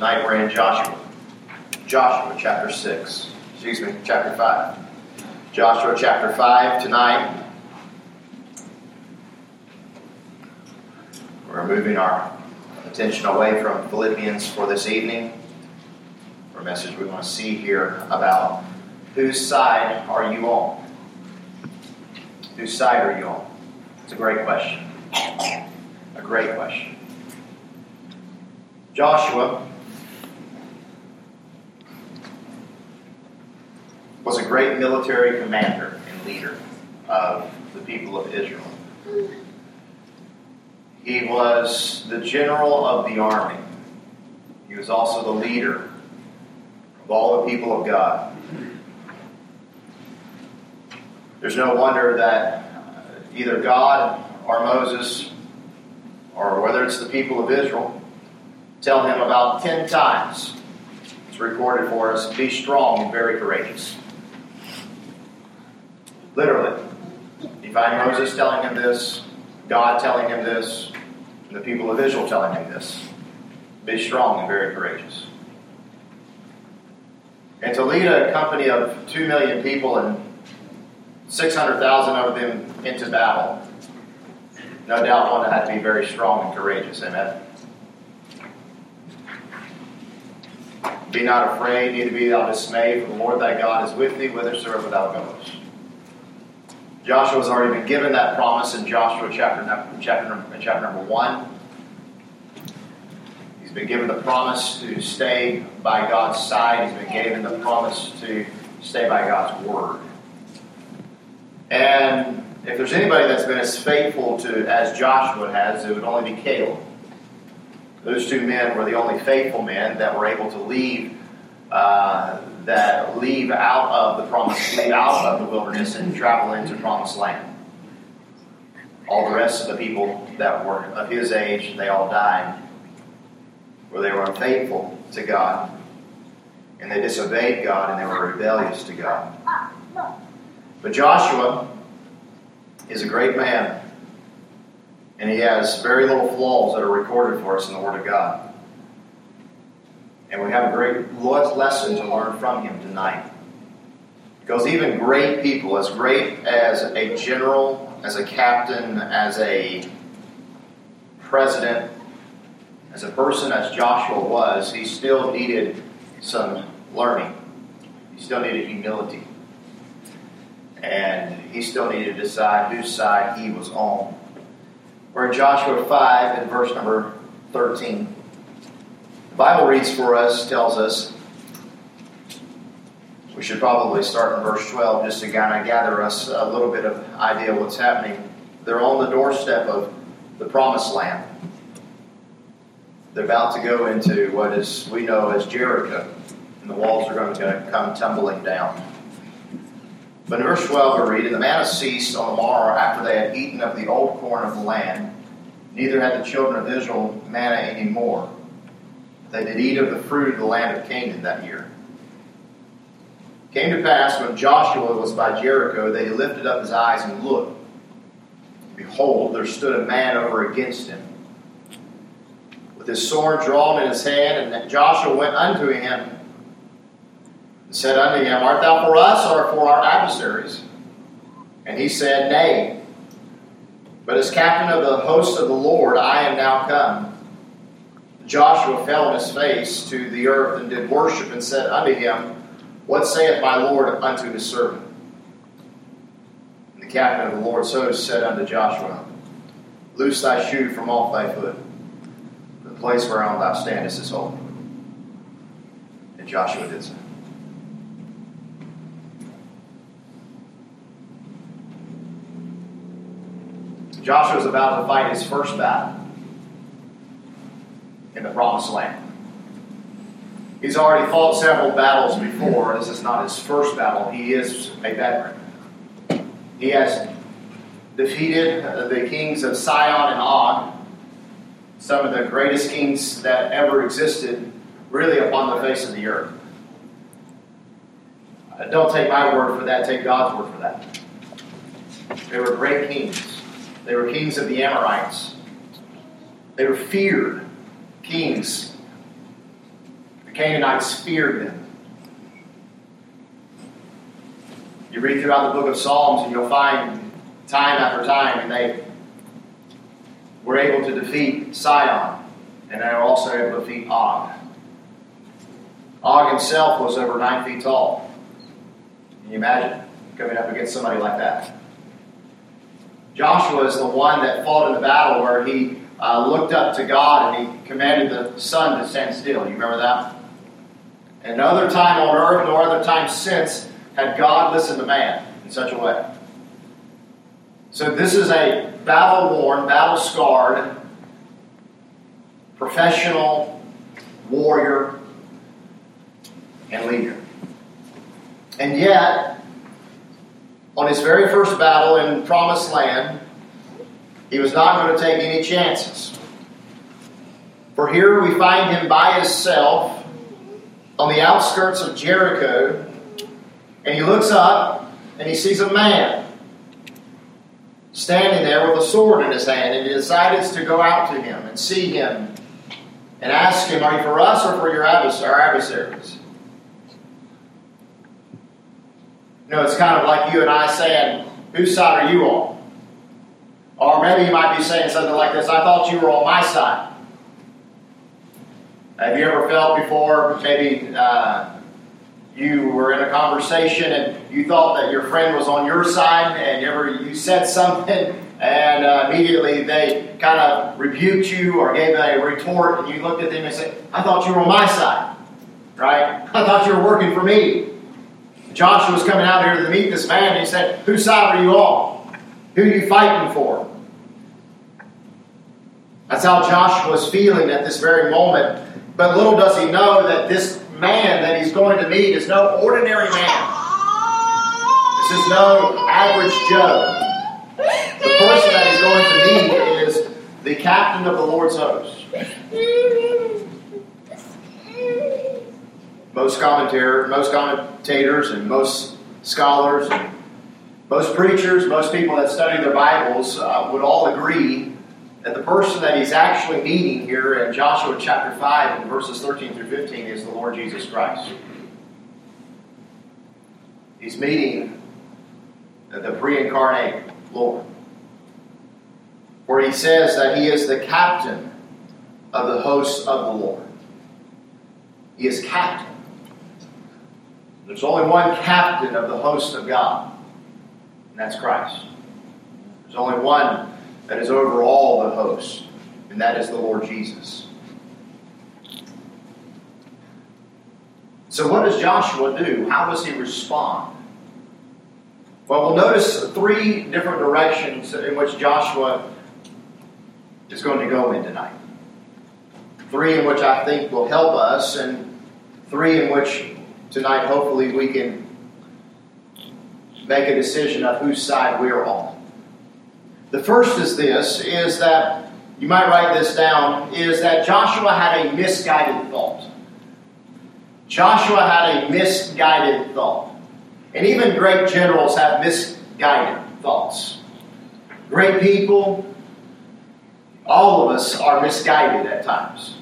Tonight we're in Joshua. Joshua chapter 6. Excuse me, chapter 5. Joshua chapter 5 tonight. We're moving our attention away from Philippians for this evening. A message we want to see here about whose side are you on? Whose side are you on? It's a great question. A great question. Joshua was a great military commander and leader of the people of Israel. He was the general of the army. He was also the leader of all the people of God. There's no wonder that uh, either God or Moses, or whether it's the people of Israel, tell him about ten times. It's recorded for us be strong and very courageous. Literally. You find Moses telling him this, God telling him this, and the people of Israel telling him this. Be strong and very courageous. And to lead a company of two million people and 600,000 of them into battle, no doubt one had to be very strong and courageous. Amen. Be not afraid, neither be thou dismayed, for the Lord thy God is with thee whithersoever thou goest. Joshua has already been given that promise in Joshua chapter, chapter, chapter number 1. He's been given the promise to stay by God's side. He's been given the promise to stay by God's word. And if there's anybody that's been as faithful to as Joshua has, it would only be Caleb. Those two men were the only faithful men that were able to leave uh, that leave out of the promise, leave out of the wilderness and travel into promised land. All the rest of the people that were of his age, they all died, where they were unfaithful to God, and they disobeyed God, and they were rebellious to God. But Joshua is a great man, and he has very little flaws that are recorded for us in the Word of God. And we have a great lesson to learn from him tonight. Because even great people, as great as a general, as a captain, as a president, as a person as Joshua was, he still needed some learning. He still needed humility. And he still needed to decide whose side he was on. We're in Joshua 5 and verse number 13. Bible reads for us tells us we should probably start in verse 12 just to kind of gather us a little bit of idea of what's happening. They're on the doorstep of the promised land. They're about to go into what is we know as Jericho, and the walls are going to come tumbling down. But in verse 12 we read, And the manna ceased on the morrow after they had eaten of the old corn of the land, neither had the children of Israel manna any more they did eat of the fruit of the land of Canaan that year. It came to pass when Joshua was by Jericho that he lifted up his eyes and looked. Behold, there stood a man over against him, with his sword drawn in his hand, and Joshua went unto him and said unto him, Art thou for us or for our adversaries? And he said, Nay. But as captain of the host of the Lord, I am now come. Joshua fell on his face to the earth and did worship and said unto him, What saith my Lord unto his servant? And the captain of the Lord's host said unto Joshua, Loose thy shoe from off thy foot. The place whereon thou standest is holy. And Joshua did so. Joshua was about to fight his first battle in the promised land. He's already fought several battles before. This is not his first battle. He is a veteran. He has defeated the kings of Sihon and Og, some of the greatest kings that ever existed, really, upon the face of the earth. Uh, don't take my word for that, take God's word for that. They were great kings. They were kings of the Amorites. They were feared kings. The Canaanites feared them. You read throughout the book of Psalms and you'll find time after time, and they were able to defeat Sihon, and they were also able to defeat Og. Og himself was over nine feet tall. Can you imagine coming up against somebody like that? Joshua is the one that fought in the battle where he uh, looked up to God and he commanded the sun to stand still. You remember that? And no other time on earth, nor other time since, had God listened to man in such a way. So this is a battle worn, battle scarred, professional warrior and leader. And yet, on his very first battle in Promised Land, he was not going to take any chances. For here we find him by himself on the outskirts of Jericho, and he looks up and he sees a man standing there with a sword in his hand, and he decides to go out to him and see him and ask him, Are you for us or for your our adversaries? You know, it's kind of like you and I saying, Whose side are you on? Or maybe you might be saying something like this I thought you were on my side. Have you ever felt before, maybe uh, you were in a conversation and you thought that your friend was on your side and ever, you said something and uh, immediately they kind of rebuked you or gave a retort and you looked at them and said, I thought you were on my side, right? I thought you were working for me. Joshua was coming out here to meet this man and he said, Whose side are you on? Who are you fighting for? That's how Joshua was feeling at this very moment. But little does he know that this man that he's going to meet is no ordinary man. This is no average Joe. The person that he's going to meet is the captain of the Lord's host. Most commentator, most commentators, and most scholars, and most preachers, most people that study their Bibles uh, would all agree that the person that he's actually meeting here in Joshua chapter 5 and verses 13 through 15 is the Lord Jesus Christ. He's meeting the pre incarnate Lord. Where he says that he is the captain of the hosts of the Lord. He is captain. There's only one captain of the hosts of God, and that's Christ. There's only one that is over all the hosts, and that is the Lord Jesus. So, what does Joshua do? How does he respond? Well, we'll notice three different directions in which Joshua is going to go in tonight. Three in which I think will help us, and three in which tonight hopefully we can make a decision of whose side we're on. The first is this, is that, you might write this down, is that Joshua had a misguided thought. Joshua had a misguided thought. And even great generals have misguided thoughts. Great people, all of us are misguided at times.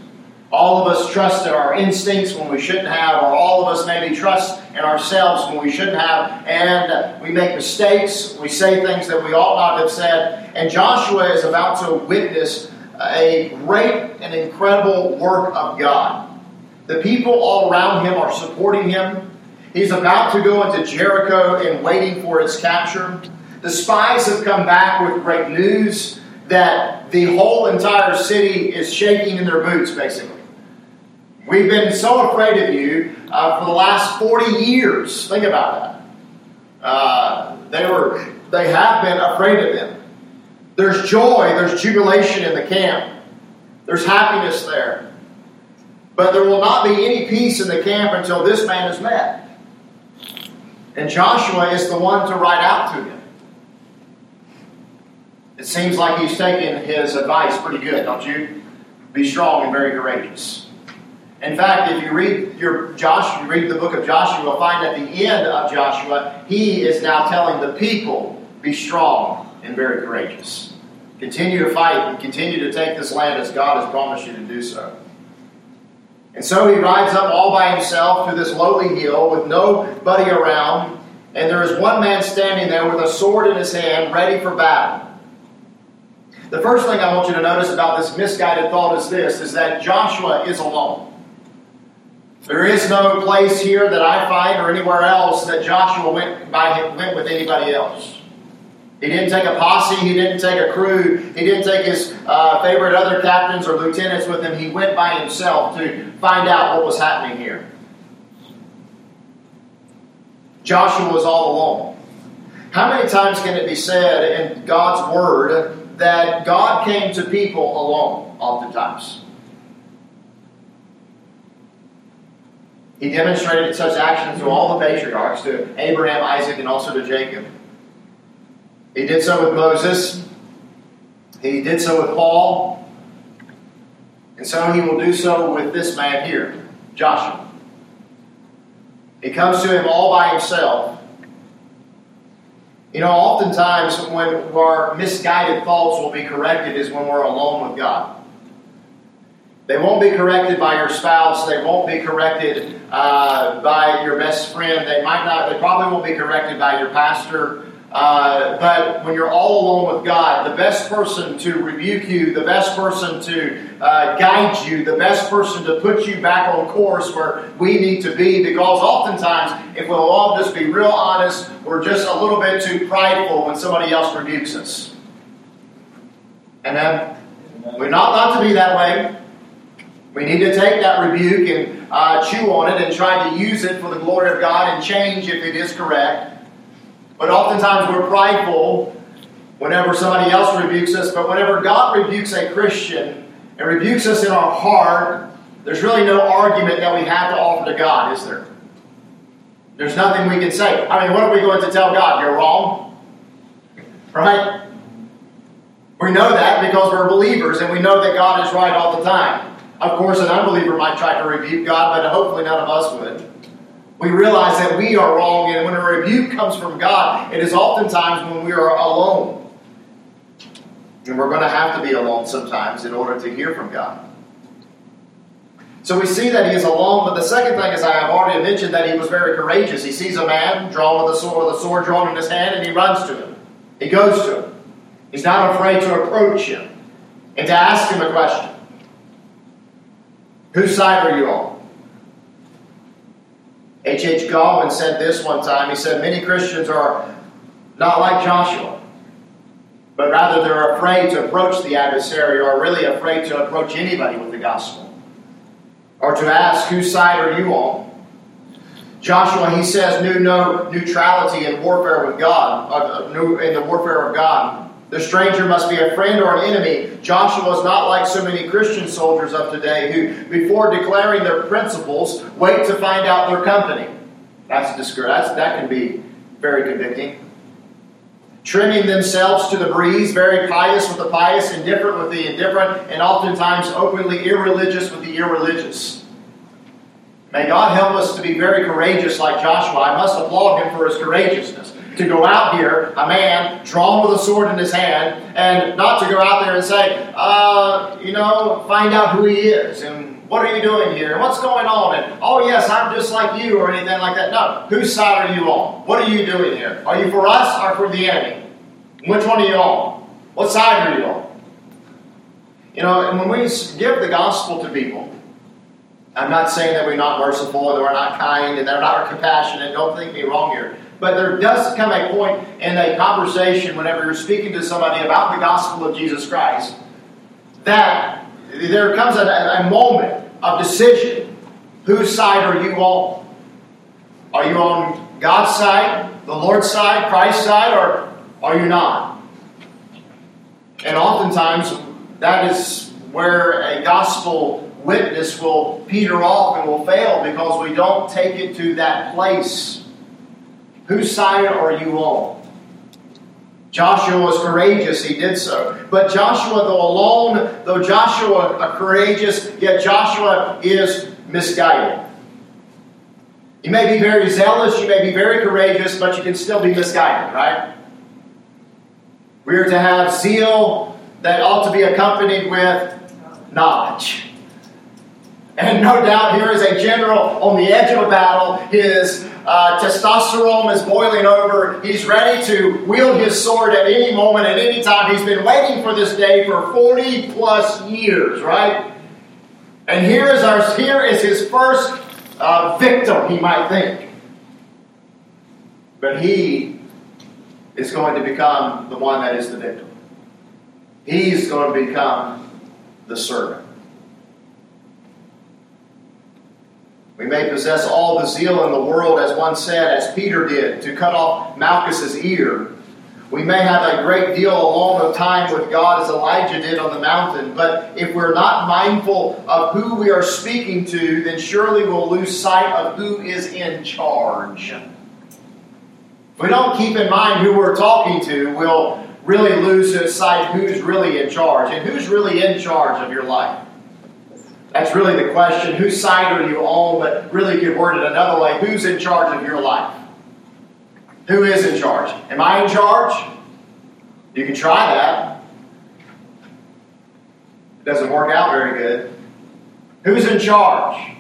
All of us trust in our instincts when we shouldn't have, or all of us maybe trust in ourselves when we shouldn't have, and we make mistakes. We say things that we ought not have said. And Joshua is about to witness a great and incredible work of God. The people all around him are supporting him. He's about to go into Jericho and waiting for its capture. The spies have come back with great news that the whole entire city is shaking in their boots, basically. We've been so afraid of you uh, for the last 40 years. Think about that. Uh, they were, they have been afraid of them. There's joy, there's jubilation in the camp. There's happiness there. But there will not be any peace in the camp until this man is met. And Joshua is the one to write out to him. It seems like he's taking his advice pretty good, don't you? Be strong and very courageous. In fact, if you read your Joshua, read the book of Joshua, you'll find at the end of Joshua, he is now telling the people, be strong and very courageous. Continue to fight and continue to take this land as God has promised you to do so. And so he rides up all by himself to this lowly hill with nobody around, and there is one man standing there with a sword in his hand, ready for battle. The first thing I want you to notice about this misguided thought is this is that Joshua is alone. There is no place here that I find or anywhere else that Joshua went by went with anybody else. He didn't take a posse. He didn't take a crew. He didn't take his uh, favorite other captains or lieutenants with him. He went by himself to find out what was happening here. Joshua was all alone. How many times can it be said in God's Word that God came to people alone, oftentimes? He demonstrated such actions to all the patriarchs, to Abraham, Isaac, and also to Jacob. He did so with Moses. He did so with Paul. And so he will do so with this man here, Joshua. He comes to him all by himself. You know, oftentimes when our misguided thoughts will be corrected is when we're alone with God. They won't be corrected by your spouse. They won't be corrected uh, by your best friend. They might not. They probably won't be corrected by your pastor. Uh, but when you're all alone with God, the best person to rebuke you, the best person to uh, guide you, the best person to put you back on course where we need to be, because oftentimes, if we'll all just be real honest, we're just a little bit too prideful when somebody else rebukes us. And then we're not not to be that way. We need to take that rebuke and uh, chew on it and try to use it for the glory of God and change if it is correct. But oftentimes we're prideful whenever somebody else rebukes us. But whenever God rebukes a Christian and rebukes us in our heart, there's really no argument that we have to offer to God, is there? There's nothing we can say. I mean, what are we going to tell God? You're wrong. Right? We know that because we're believers and we know that God is right all the time. Of course, an unbeliever might try to rebuke God, but hopefully none of us would. We realize that we are wrong, and when a rebuke comes from God, it is oftentimes when we are alone. And we're going to have to be alone sometimes in order to hear from God. So we see that he is alone, but the second thing is I have already mentioned that he was very courageous. He sees a man drawn with a sword, with a sword drawn in his hand, and he runs to him. He goes to him. He's not afraid to approach him and to ask him a question. Whose side are you on? H. H. Godwin said this one time. He said, Many Christians are not like Joshua, but rather they're afraid to approach the adversary or really afraid to approach anybody with the gospel or to ask, Whose side are you on? Joshua, he says, knew no neutrality in warfare with God, uh, in the warfare of God. The stranger must be a friend or an enemy. Joshua is not like so many Christian soldiers of today who, before declaring their principles, wait to find out their company. That's, that's that can be very convicting. Trimming themselves to the breeze, very pious with the pious, indifferent with the indifferent, and oftentimes openly irreligious with the irreligious. May God help us to be very courageous like Joshua. I must applaud him for his courageousness to go out here, a man drawn with a sword in his hand, and not to go out there and say, uh, you know, find out who he is and what are you doing here and what's going on and oh yes, I'm just like you or anything like that. No, whose side are you on? What are you doing here? Are you for us or for the enemy? Which one are you on? What side are you on? You know, and when we give the gospel to people, I'm not saying that we're not merciful and we're not kind and they're not compassionate. Don't think me wrong here. But there does come a point in a conversation whenever you're speaking to somebody about the gospel of Jesus Christ that there comes a, a moment of decision. Whose side are you on? Are you on God's side, the Lord's side, Christ's side, or are you not? And oftentimes, that is where a gospel witness will peter off and will fail because we don't take it to that place Whose side are you on? Joshua was courageous, he did so. But Joshua, though alone, though Joshua a courageous, yet Joshua is misguided. You may be very zealous, you may be very courageous, but you can still be misguided, right? We are to have zeal that ought to be accompanied with knowledge. And no doubt here is a general on the edge of a battle. His uh, testosterone is boiling over. He's ready to wield his sword at any moment, at any time. He's been waiting for this day for 40 plus years, right? And here is, our, here is his first uh, victim, he might think. But he is going to become the one that is the victim. He's going to become the servant. We may possess all the zeal in the world, as one said, as Peter did, to cut off Malchus's ear. We may have a great deal alone of time with God, as Elijah did on the mountain, but if we're not mindful of who we are speaking to, then surely we'll lose sight of who is in charge. If we don't keep in mind who we're talking to, we'll really lose sight of who's really in charge. And who's really in charge of your life? That's really the question. Whose side are you on? But really, you could word it another way who's in charge of your life? Who is in charge? Am I in charge? You can try that. It doesn't work out very good. Who's in charge?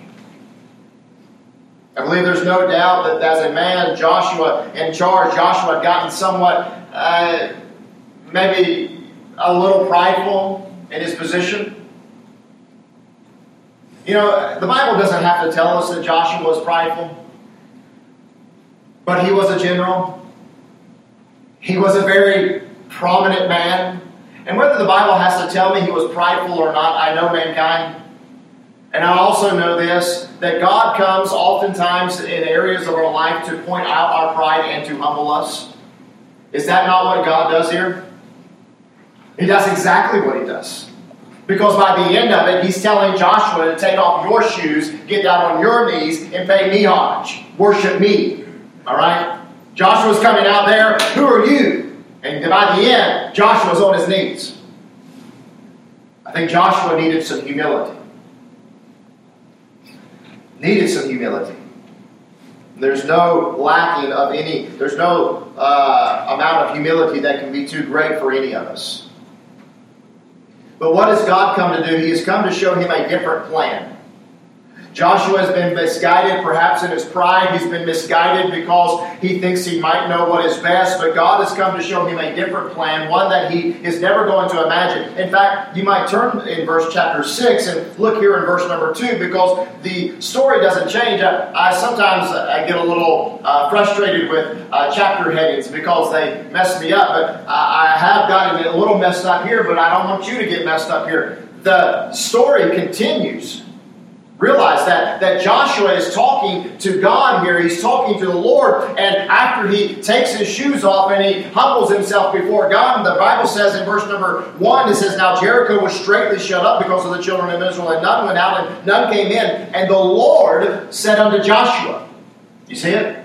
I believe there's no doubt that as a man, Joshua in charge, Joshua had gotten somewhat, uh, maybe a little prideful in his position. You know, the Bible doesn't have to tell us that Joshua was prideful, but he was a general. He was a very prominent man. And whether the Bible has to tell me he was prideful or not, I know mankind. And I also know this that God comes oftentimes in areas of our life to point out our pride and to humble us. Is that not what God does here? He does exactly what he does. Because by the end of it, he's telling Joshua to take off your shoes, get down on your knees, and pay me homage. Worship me. All right? Joshua's coming out there. Who are you? And by the end, Joshua's on his knees. I think Joshua needed some humility. Needed some humility. There's no lacking of any, there's no uh, amount of humility that can be too great for any of us. But what has God come to do? He has come to show him a different plan. Joshua has been misguided, perhaps in his pride. He's been misguided because he thinks he might know what is best. But God has come to show him a different plan, one that he is never going to imagine. In fact, you might turn in verse chapter 6 and look here in verse number 2 because the story doesn't change. I, I sometimes I get a little uh, frustrated with uh, chapter headings because they mess me up. But I, I have gotten a little messed up here, but I don't want you to get messed up here. The story continues. Realize that, that Joshua is talking to God here. He's talking to the Lord. And after he takes his shoes off and he humbles himself before God, the Bible says in verse number one, it says, Now Jericho was straightly shut up because of the children of Israel, and none went out and none came in. And the Lord said unto Joshua, You see it?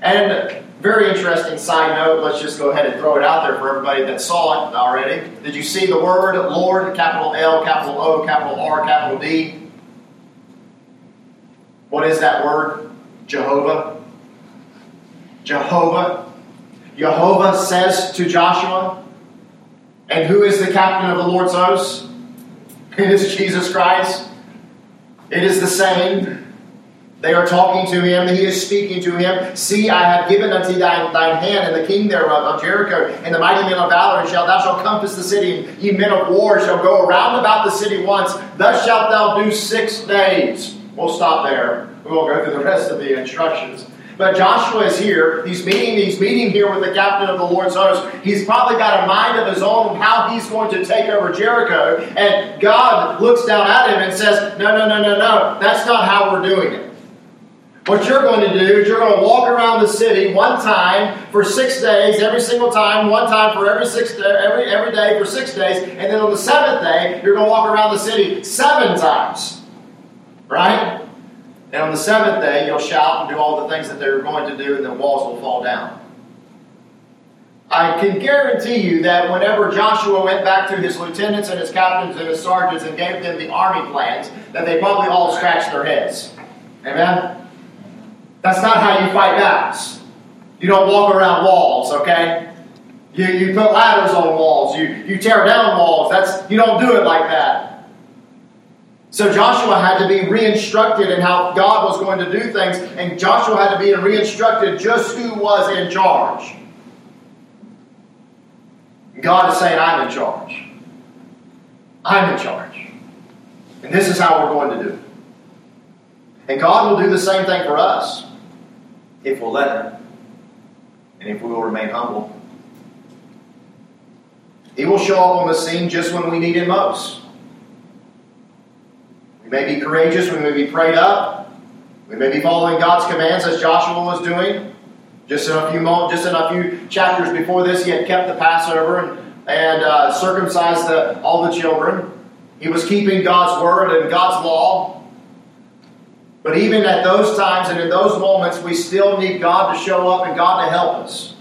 And very interesting side note. Let's just go ahead and throw it out there for everybody that saw it already. Did you see the word Lord, capital L, capital O, capital R, capital D? What is that word? Jehovah. Jehovah. Jehovah says to Joshua, and who is the captain of the Lord's hosts? It is Jesus Christ. It is the same. They are talking to him, he is speaking to him. See, I have given unto thine, thine hand and the king thereof of Jericho, and the mighty men of valor, and shall thou shalt compass the city, and ye men of war shall go around about the city once. Thus shalt thou do six days. We'll stop there. We won't go through the rest of the instructions. But Joshua is here. He's meeting, he's meeting here with the captain of the Lord's host. He's probably got a mind of his own how he's going to take over Jericho. And God looks down at him and says, No, no, no, no, no. That's not how we're doing it. What you're going to do is you're going to walk around the city one time for six days, every single time, one time for every six every every day for six days, and then on the seventh day you're going to walk around the city seven times, right? And on the seventh day you'll shout and do all the things that they're going to do, and the walls will fall down. I can guarantee you that whenever Joshua went back to his lieutenants and his captains and his sergeants and gave them the army plans, that they probably all scratched their heads. Amen. That's not how you fight battles. You don't walk around walls, okay? You, you put ladders on walls. You, you tear down walls. That's, you don't do it like that. So Joshua had to be re-instructed in how God was going to do things, and Joshua had to be re-instructed just who was in charge. God is saying, I'm in charge. I'm in charge. And this is how we're going to do it. And God will do the same thing for us if we'll let Him and if we will remain humble. He will show up on the scene just when we need Him most. We may be courageous, we may be prayed up, we may be following God's commands as Joshua was doing. Just in a few moments, just in a few chapters before this, he had kept the Passover and, and uh, circumcised the, all the children. He was keeping God's word and God's law. But even at those times and in those moments, we still need God to show up and God to help us.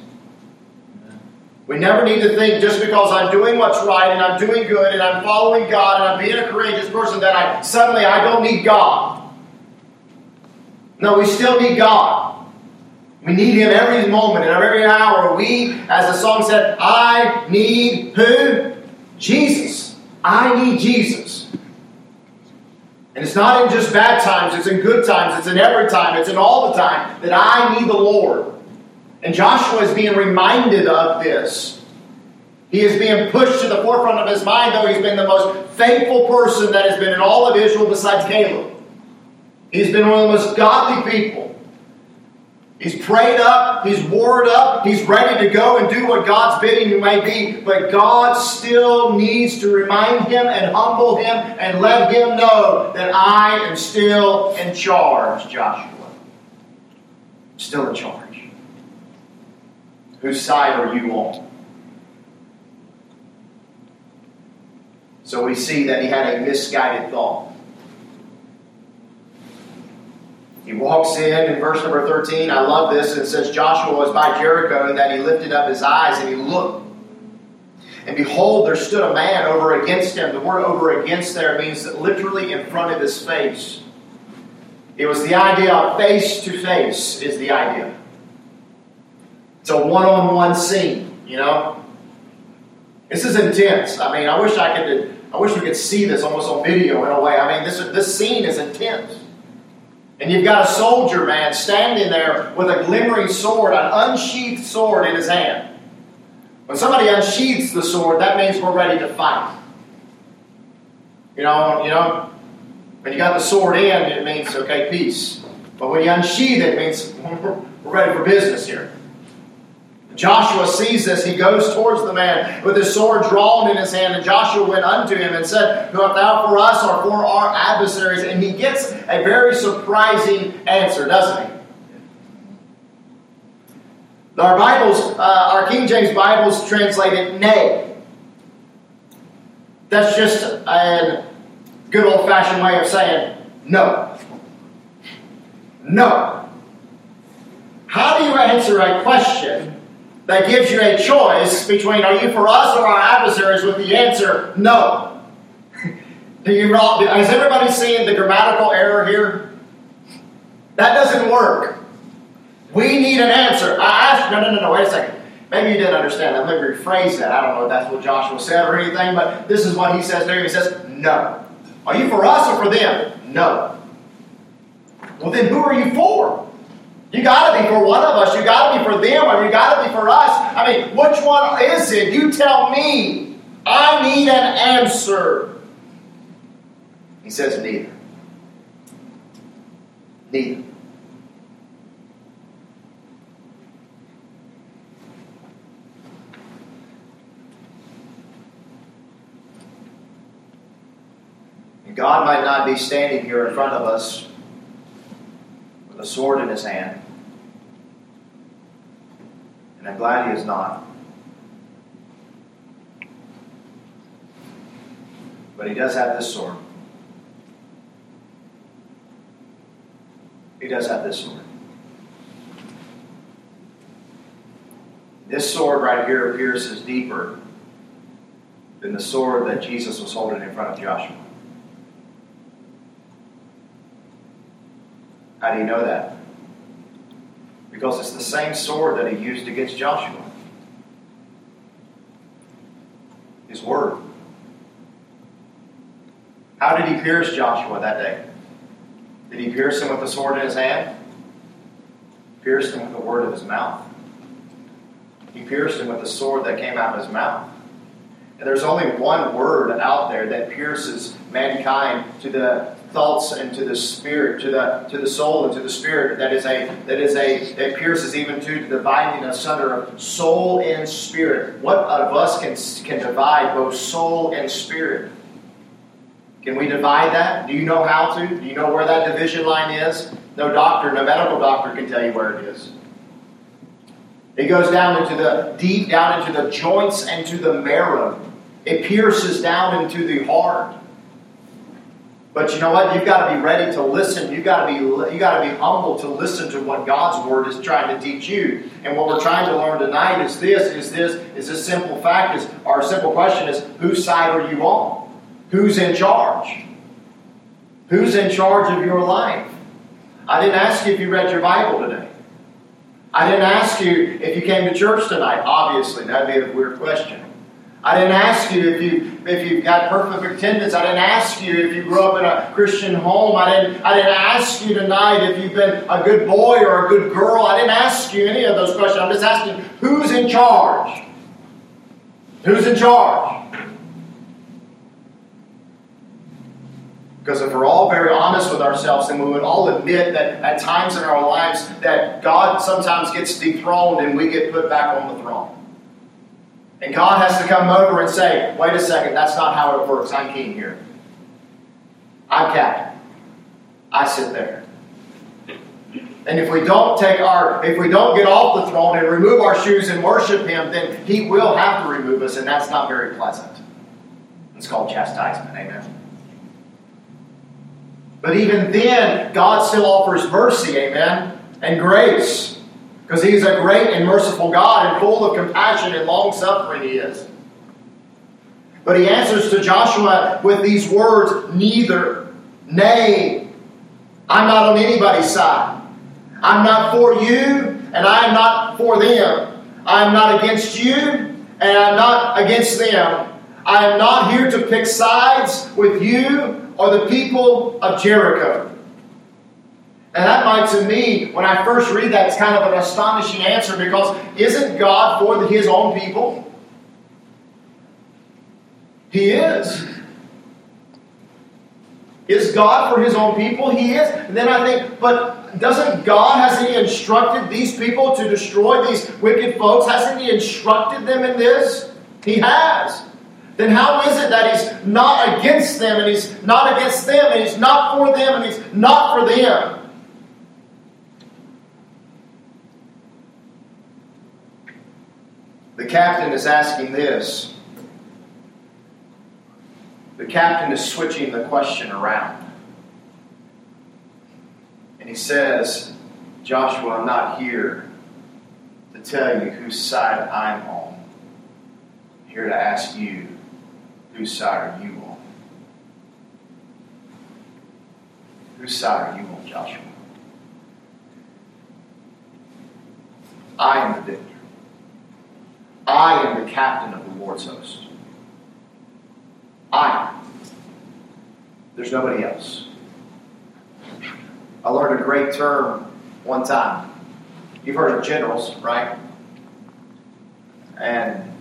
We never need to think just because I'm doing what's right and I'm doing good and I'm following God and I'm being a courageous person that I suddenly I don't need God. No, we still need God. We need Him every moment and every hour. We, as the song said, I need who? Jesus. I need Jesus. And it's not in just bad times, it's in good times, it's in every time, it's in all the time that I need the Lord. And Joshua is being reminded of this. He is being pushed to the forefront of his mind, though he's been the most faithful person that has been in all of Israel besides Caleb. He's been one of the most godly people. He's prayed up, he's warred up, he's ready to go and do what God's bidding may be, but God still needs to remind him and humble him and let him know that I am still in charge, Joshua. Still in charge. Whose side are you on? So we see that he had a misguided thought. He walks in in verse number 13. I love this. It says, Joshua was by Jericho, and that he lifted up his eyes and he looked. And behold, there stood a man over against him. The word over against there means that literally in front of his face. It was the idea of face to face, is the idea. It's a one on one scene, you know? This is intense. I mean, I wish I could. I wish we could see this almost on video in a way. I mean, this this scene is intense. And you've got a soldier man standing there with a glimmering sword, an unsheathed sword in his hand. When somebody unsheathes the sword, that means we're ready to fight. You know, you know, when you got the sword in, it means okay, peace. But when you unsheath it, it means we're ready for business here. Joshua sees this. He goes towards the man with his sword drawn in his hand. And Joshua went unto him and said, Who art thou for us or for our adversaries? And he gets a very surprising answer, doesn't he? Our Bibles, uh, our King James Bibles translate it nay. That's just a good old fashioned way of saying no. No. How do you answer a question that gives you a choice between are you for us or our adversaries with the answer no. Do you, has everybody seen the grammatical error here? That doesn't work. We need an answer. I asked, no, no, no, no, wait a second. Maybe you didn't understand that. Let me rephrase that. I don't know if that's what Joshua said or anything, but this is what he says there. He says, no. Are you for us or for them? No. Well, then who are you for? You got to be for one of us. You got to be for them, or you got to be for us. I mean, which one is it? You tell me. I need an answer. He says, neither. Neither. God might not be standing here in front of us a sword in his hand. And I'm glad he is not. But he does have this sword. He does have this sword. This sword right here pierces deeper than the sword that Jesus was holding in front of Joshua. How do you know that? Because it's the same sword that he used against Joshua. His word. How did he pierce Joshua that day? Did he pierce him with the sword in his hand? Pierced him with the word of his mouth. He pierced him with the sword that came out of his mouth. And there's only one word out there that pierces mankind to the thoughts and to the spirit, to the to the soul and to the spirit. That is a that is a that pierces even to the dividing asunder of soul and spirit. What of us can can divide both soul and spirit? Can we divide that? Do you know how to? Do you know where that division line is? No doctor, no medical doctor can tell you where it is. It goes down into the deep, down into the joints and to the marrow. It pierces down into the heart. But you know what? You've got to be ready to listen. You've got to be you got to be humble to listen to what God's word is trying to teach you. And what we're trying to learn tonight is this: is this is this simple fact? Is our simple question is whose side are you on? Who's in charge? Who's in charge of your life? I didn't ask you if you read your Bible today. I didn't ask you if you came to church tonight. Obviously, that'd be a weird question. I didn't ask you if you if you've got perfect attendance. I didn't ask you if you grew up in a Christian home. I didn't I didn't ask you tonight if you've been a good boy or a good girl. I didn't ask you any of those questions. I'm just asking who's in charge? Who's in charge? Because if we're all very honest with ourselves, then we would all admit that at times in our lives that God sometimes gets dethroned and we get put back on the throne. And God has to come over and say, wait a second, that's not how it works. I'm king here. I'm captain. I sit there. And if we don't take our, if we don't get off the throne and remove our shoes and worship Him, then He will have to remove us, and that's not very pleasant. It's called chastisement. Amen. But even then, God still offers mercy. Amen. And grace. Because He's a great and merciful God and full of compassion and long suffering, He is. But He answers to Joshua with these words neither, nay, I'm not on anybody's side. I'm not for you, and I am not for them. I am not against you, and I'm not against them. I am not here to pick sides with you or the people of Jericho. And that might, to me, when I first read that, it's kind of an astonishing answer because isn't God for his own people? He is. Is God for his own people? He is. And then I think, but doesn't God, hasn't he instructed these people to destroy these wicked folks? Hasn't he instructed them in this? He has. Then how is it that he's not against them and he's not against them and he's not for them and he's not for them? The captain is asking this. The captain is switching the question around. And he says, Joshua, I'm not here to tell you whose side I'm on. I'm here to ask you, whose side are you on? Whose side are you on, Joshua? I am the victor. I am the captain of the Lord's host. I. There's nobody else. I learned a great term one time. You've heard of generals, right? And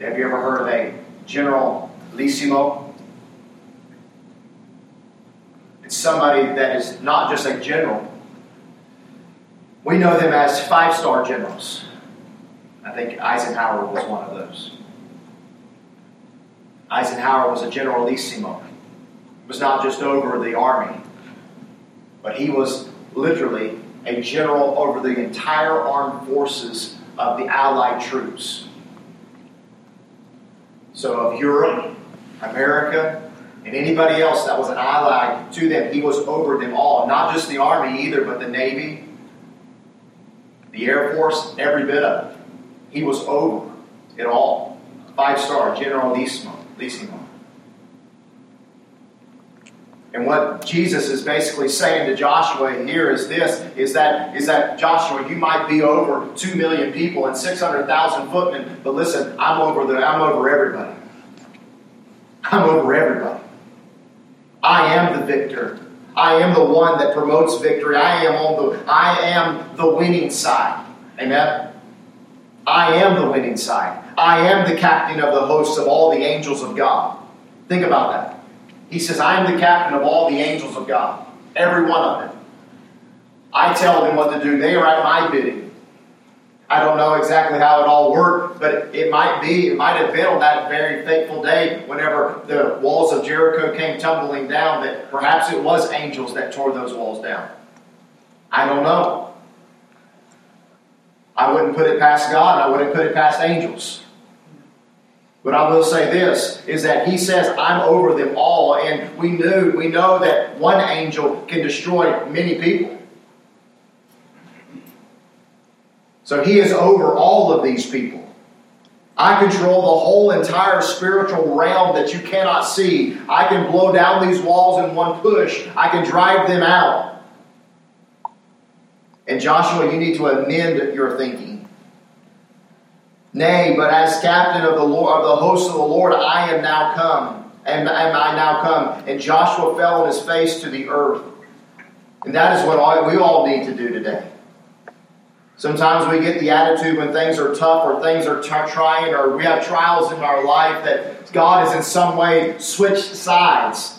have you ever heard of a generalissimo? It's somebody that is not just a general. We know them as five star generals. I think Eisenhower was one of those. Eisenhower was a generalissimo. He was not just over the army, but he was literally a general over the entire armed forces of the Allied troops. So, of Europe, America, and anybody else that was an ally to them, he was over them all. Not just the Army either, but the Navy, the Air Force, every bit of it. He was over it all. Five star, Generalissimo. And what Jesus is basically saying to Joshua here is this is that is that Joshua, you might be over two million people and six hundred thousand footmen, but listen, I'm over the I'm over everybody. I'm over everybody. I am the victor. I am the one that promotes victory. I am on the I am the winning side. Amen. I am the winning side. I am the captain of the hosts of all the angels of God. Think about that. He says, I am the captain of all the angels of God. Every one of them. I tell them what to do. They are at my bidding. I don't know exactly how it all worked, but it might be, it might have been on that very fateful day whenever the walls of Jericho came tumbling down that perhaps it was angels that tore those walls down. I don't know. I wouldn't put it past God, I wouldn't put it past angels. But I will say this is that he says, I'm over them all, and we knew we know that one angel can destroy many people. So he is over all of these people. I control the whole entire spiritual realm that you cannot see. I can blow down these walls in one push. I can drive them out. And Joshua, you need to amend your thinking. Nay, but as captain of the Lord of the host of the Lord, I am now come. And am I now come? And Joshua fell on his face to the earth. And that is what we all need to do today. Sometimes we get the attitude when things are tough or things are t- trying or we have trials in our life that God is in some way switched sides.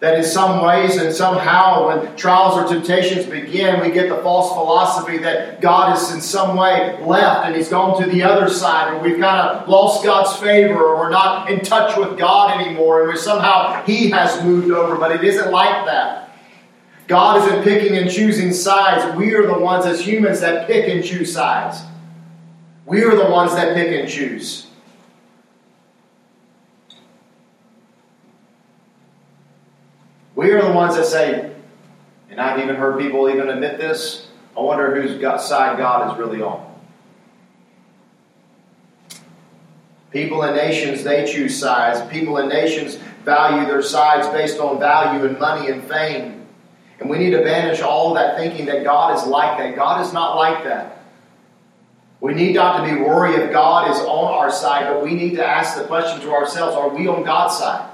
That in some ways and somehow, when trials or temptations begin, we get the false philosophy that God is in some way left and He's gone to the other side, and we've kind of lost God's favor, or we're not in touch with God anymore, and we somehow He has moved over. But it isn't like that. God isn't picking and choosing sides. We are the ones as humans that pick and choose sides. We are the ones that pick and choose. We are the ones that say, and I've even heard people even admit this, I wonder whose side God is really on. People and nations, they choose sides. People and nations value their sides based on value and money and fame. And we need to banish all that thinking that God is like that. God is not like that. We need not to be worried if God is on our side, but we need to ask the question to ourselves are we on God's side?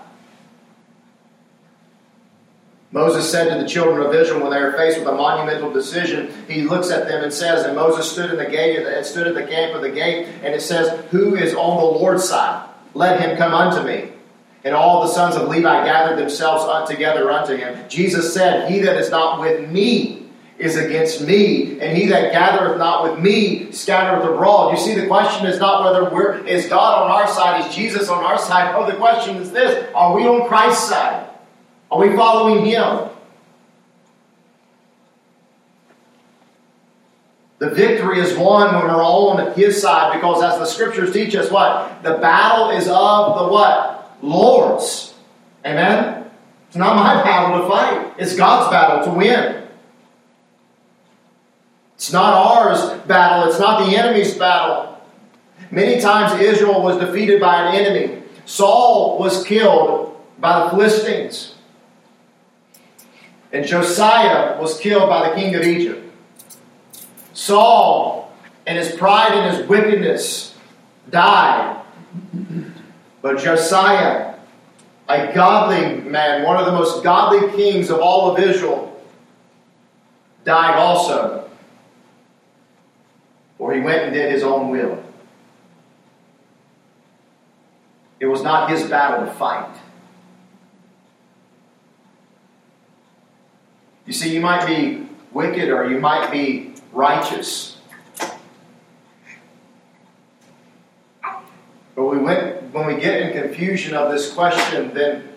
Moses said to the children of Israel when they were faced with a monumental decision, he looks at them and says, and Moses stood in the gate, and stood at the camp of the gate, and it says, Who is on the Lord's side? Let him come unto me. And all the sons of Levi gathered themselves together unto him. Jesus said, He that is not with me is against me, and he that gathereth not with me scattereth abroad. You see, the question is not whether we're is God on our side, is Jesus on our side. Oh, the question is this: Are we on Christ's side? Are we following Him? The victory is won when we're all on His side because, as the Scriptures teach us, what? The battle is of the what? Lord's. Amen? It's not my battle to fight, it's God's battle to win. It's not ours battle, it's not the enemy's battle. Many times Israel was defeated by an enemy. Saul was killed by the Philistines. And Josiah was killed by the king of Egypt. Saul, in his pride and his wickedness, died. But Josiah, a godly man, one of the most godly kings of all of Israel, died also. For he went and did his own will. It was not his battle to fight. You see, you might be wicked or you might be righteous. But we went, when we get in confusion of this question, then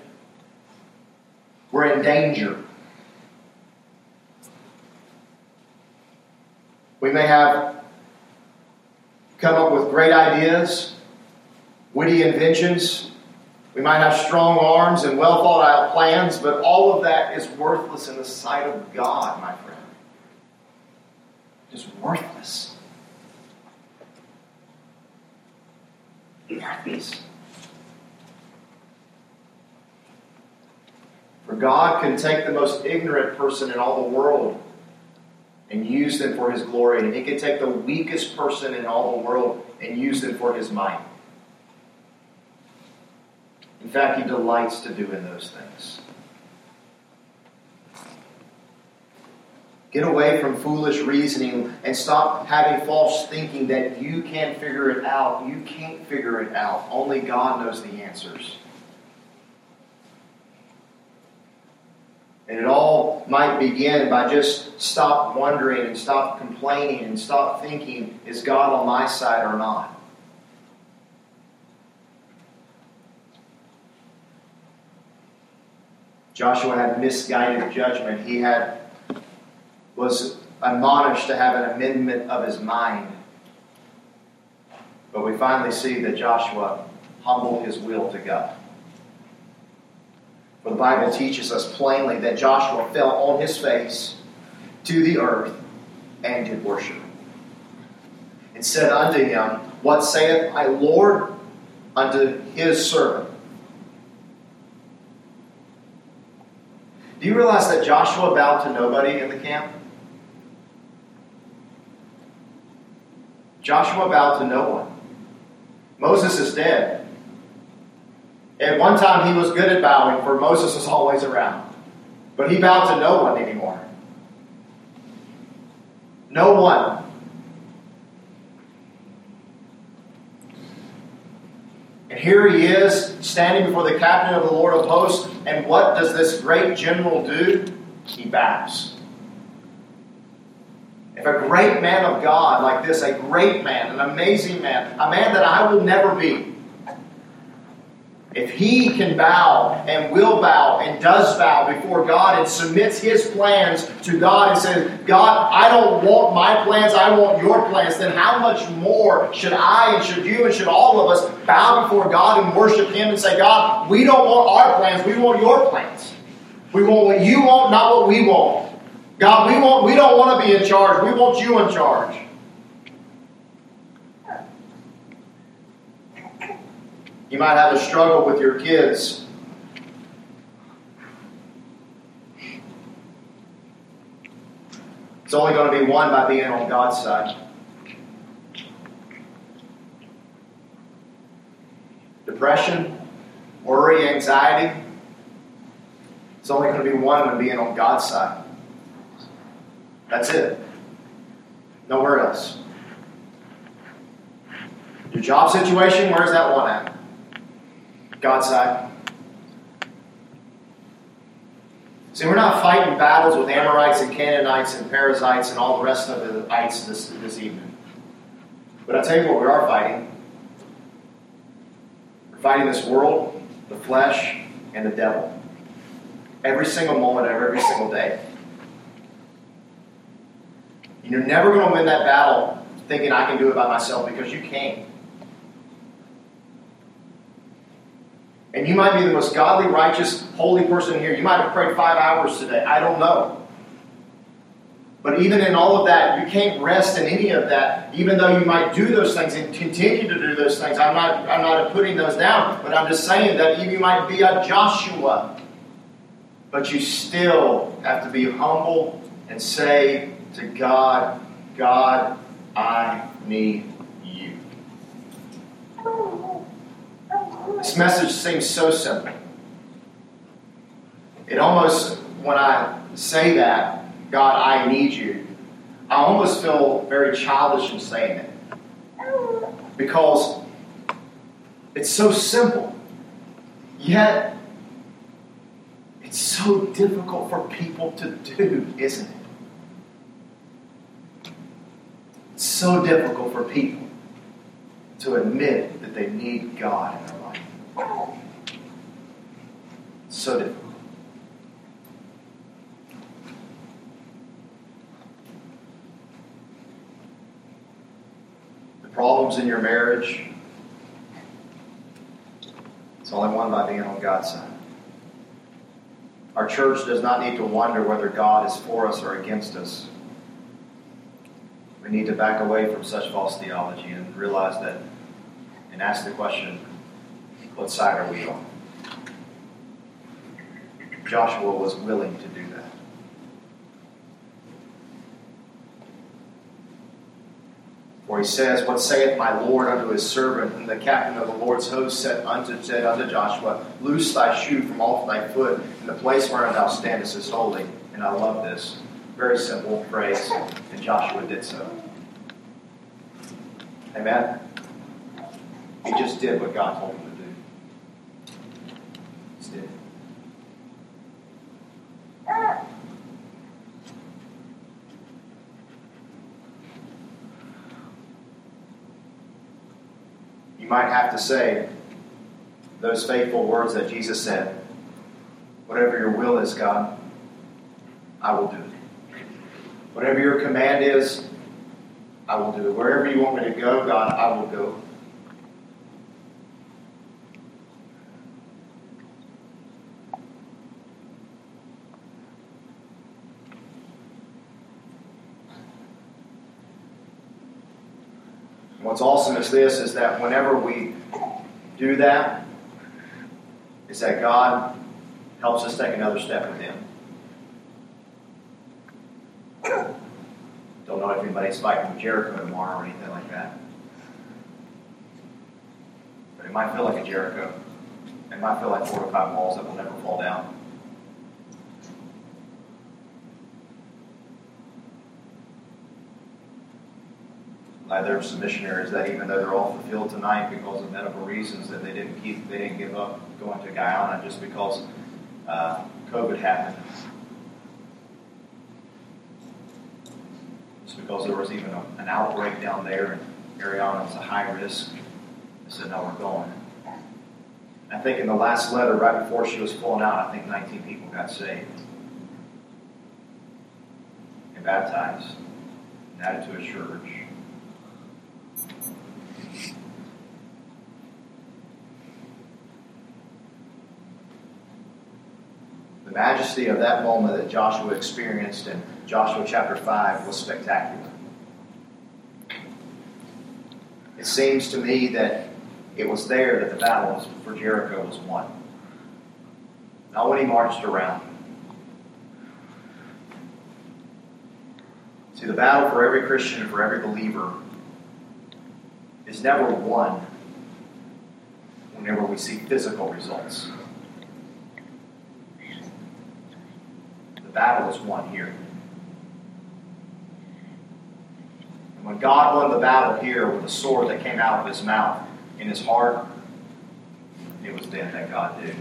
we're in danger. We may have come up with great ideas, witty inventions, we might have strong arms and well thought out plans, but all of that is worthless in the sight of God, my friend. It is worthless. Worthless. For God can take the most ignorant person in all the world and use them for his glory, and he can take the weakest person in all the world and use them for his might. In fact, He delights to do in those things. Get away from foolish reasoning and stop having false thinking that you can't figure it out. You can't figure it out. Only God knows the answers. And it all might begin by just stop wondering and stop complaining and stop thinking, is God on my side or not? Joshua had misguided judgment. He had was admonished to have an amendment of his mind. But we finally see that Joshua humbled his will to God. For the Bible teaches us plainly that Joshua fell on his face to the earth and did worship. And said unto him, What saith my Lord unto his servant? Do you realize that Joshua bowed to nobody in the camp? Joshua bowed to no one. Moses is dead. At one time, he was good at bowing, for Moses was always around. But he bowed to no one anymore. No one. Here he is, standing before the captain of the Lord of hosts. And what does this great general do? He bows. If a great man of God like this, a great man, an amazing man, a man that I will never be, if he can bow and will bow and does bow before God and submits his plans to God and says, God, I don't want my plans, I want your plans, then how much more should I and should you and should all of us bow before God and worship him and say, God, we don't want our plans, we want your plans. We want what you want, not what we want. God, we want we don't want to be in charge. We want you in charge. You might have a struggle with your kids. It's only going to be won by being on God's side. Depression, worry, anxiety. It's only going to be won when being on God's side. That's it. Nowhere else. Your job situation, where's that one at? God's side. See, we're not fighting battles with Amorites and Canaanites and Perizzites and all the rest of the ites this, this evening. But I'll tell you what we are fighting. We're fighting this world, the flesh, and the devil. Every single moment of every single day. And you're never going to win that battle thinking I can do it by myself because you can't. And you might be the most godly, righteous, holy person here. You might have prayed five hours today. I don't know. But even in all of that, you can't rest in any of that, even though you might do those things and continue to do those things. I'm not, I'm not putting those down, but I'm just saying that even you might be a Joshua. But you still have to be humble and say to God, God, I need you. This message seems so simple. It almost, when I say that, God, I need you, I almost feel very childish in saying it. Because it's so simple. Yet, it's so difficult for people to do, isn't it? It's so difficult for people to admit that they need God in their life. So difficult. The problems in your marriage, it's only won by being on God's side. Our church does not need to wonder whether God is for us or against us. We need to back away from such false theology and realize that and ask the question what side are we on? Joshua was willing to do that. For he says, What saith my Lord unto his servant? And the captain of the Lord's host said unto, said unto Joshua, Loose thy shoe from off thy foot, and the place wherein thou standest is holy. And I love this. Very simple phrase. And Joshua did so. Amen? He just did what God told him to do. Just did. You might have to say those faithful words that Jesus said Whatever your will is, God, I will do it. Whatever your command is, I will do it. Wherever you want me to go, God, I will go. What's awesome is this is that whenever we do that, is that God helps us take another step with Him. Don't know if anybody's fighting Jericho tomorrow or anything like that. But it might feel like a Jericho. It might feel like four or five walls that will never fall down. Like there were some missionaries that even though they're off the field tonight because of medical reasons, that they didn't keep, they didn't give up going to Guyana just because uh, COVID happened. Just because there was even a, an outbreak down there, and Ariana was a high risk. They said, "No, we're going." I think in the last letter, right before she was pulling out, I think 19 people got saved and baptized and added to a church. The majesty of that moment that Joshua experienced in Joshua chapter 5 was spectacular. It seems to me that it was there that the battle for Jericho was won. Not when he marched around. See, the battle for every Christian and for every believer is never won whenever we see physical results. The battle is won here. And when God won the battle here with the sword that came out of his mouth in his heart, it was then that God did.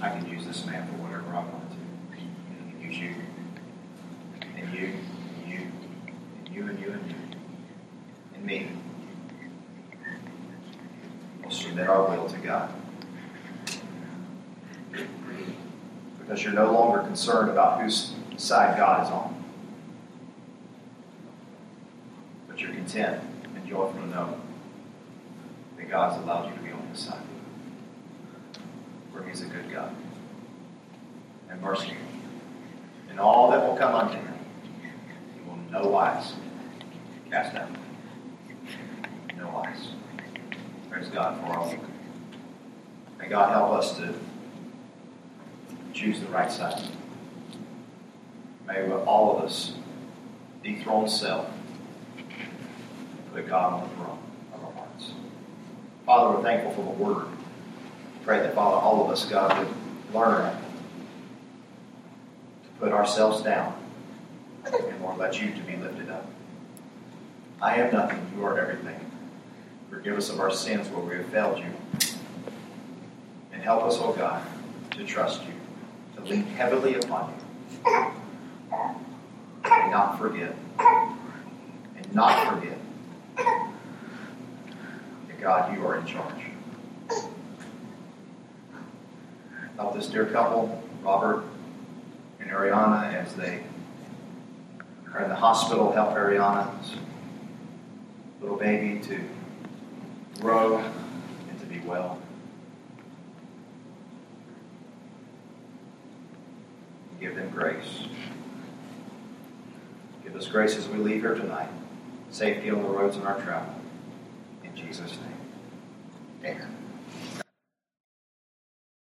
I can use this man for whatever I want to. And can use you. And you, and you, and you, and you, and you. And me. We'll submit our will to God. because you're no longer concerned about whose side God is on. But you're content and joyful to know that God's allowed you to be on His side. For He's a good God and merciful. And all that will come unto Him, He will no wise cast down. No wise. Praise God for all. May God help us to choose the right side. May all of us dethrone self put God on the throne of our hearts. Father, we're thankful for the word. Pray that, Father, all of us, God, would learn to put ourselves down and Lord, let you to be lifted up. I am nothing, you are everything. Forgive us of our sins where we have failed you. And help us, O oh God, to trust you to lean heavily upon you. And not forget. And not forget that God, you are in charge. Help this dear couple, Robert and Ariana, as they are in the hospital, help Ariana's little baby to grow and to be well. Give them grace. Give us grace as we leave here tonight. Safety on the roads of our travel. In Jesus' name. Amen.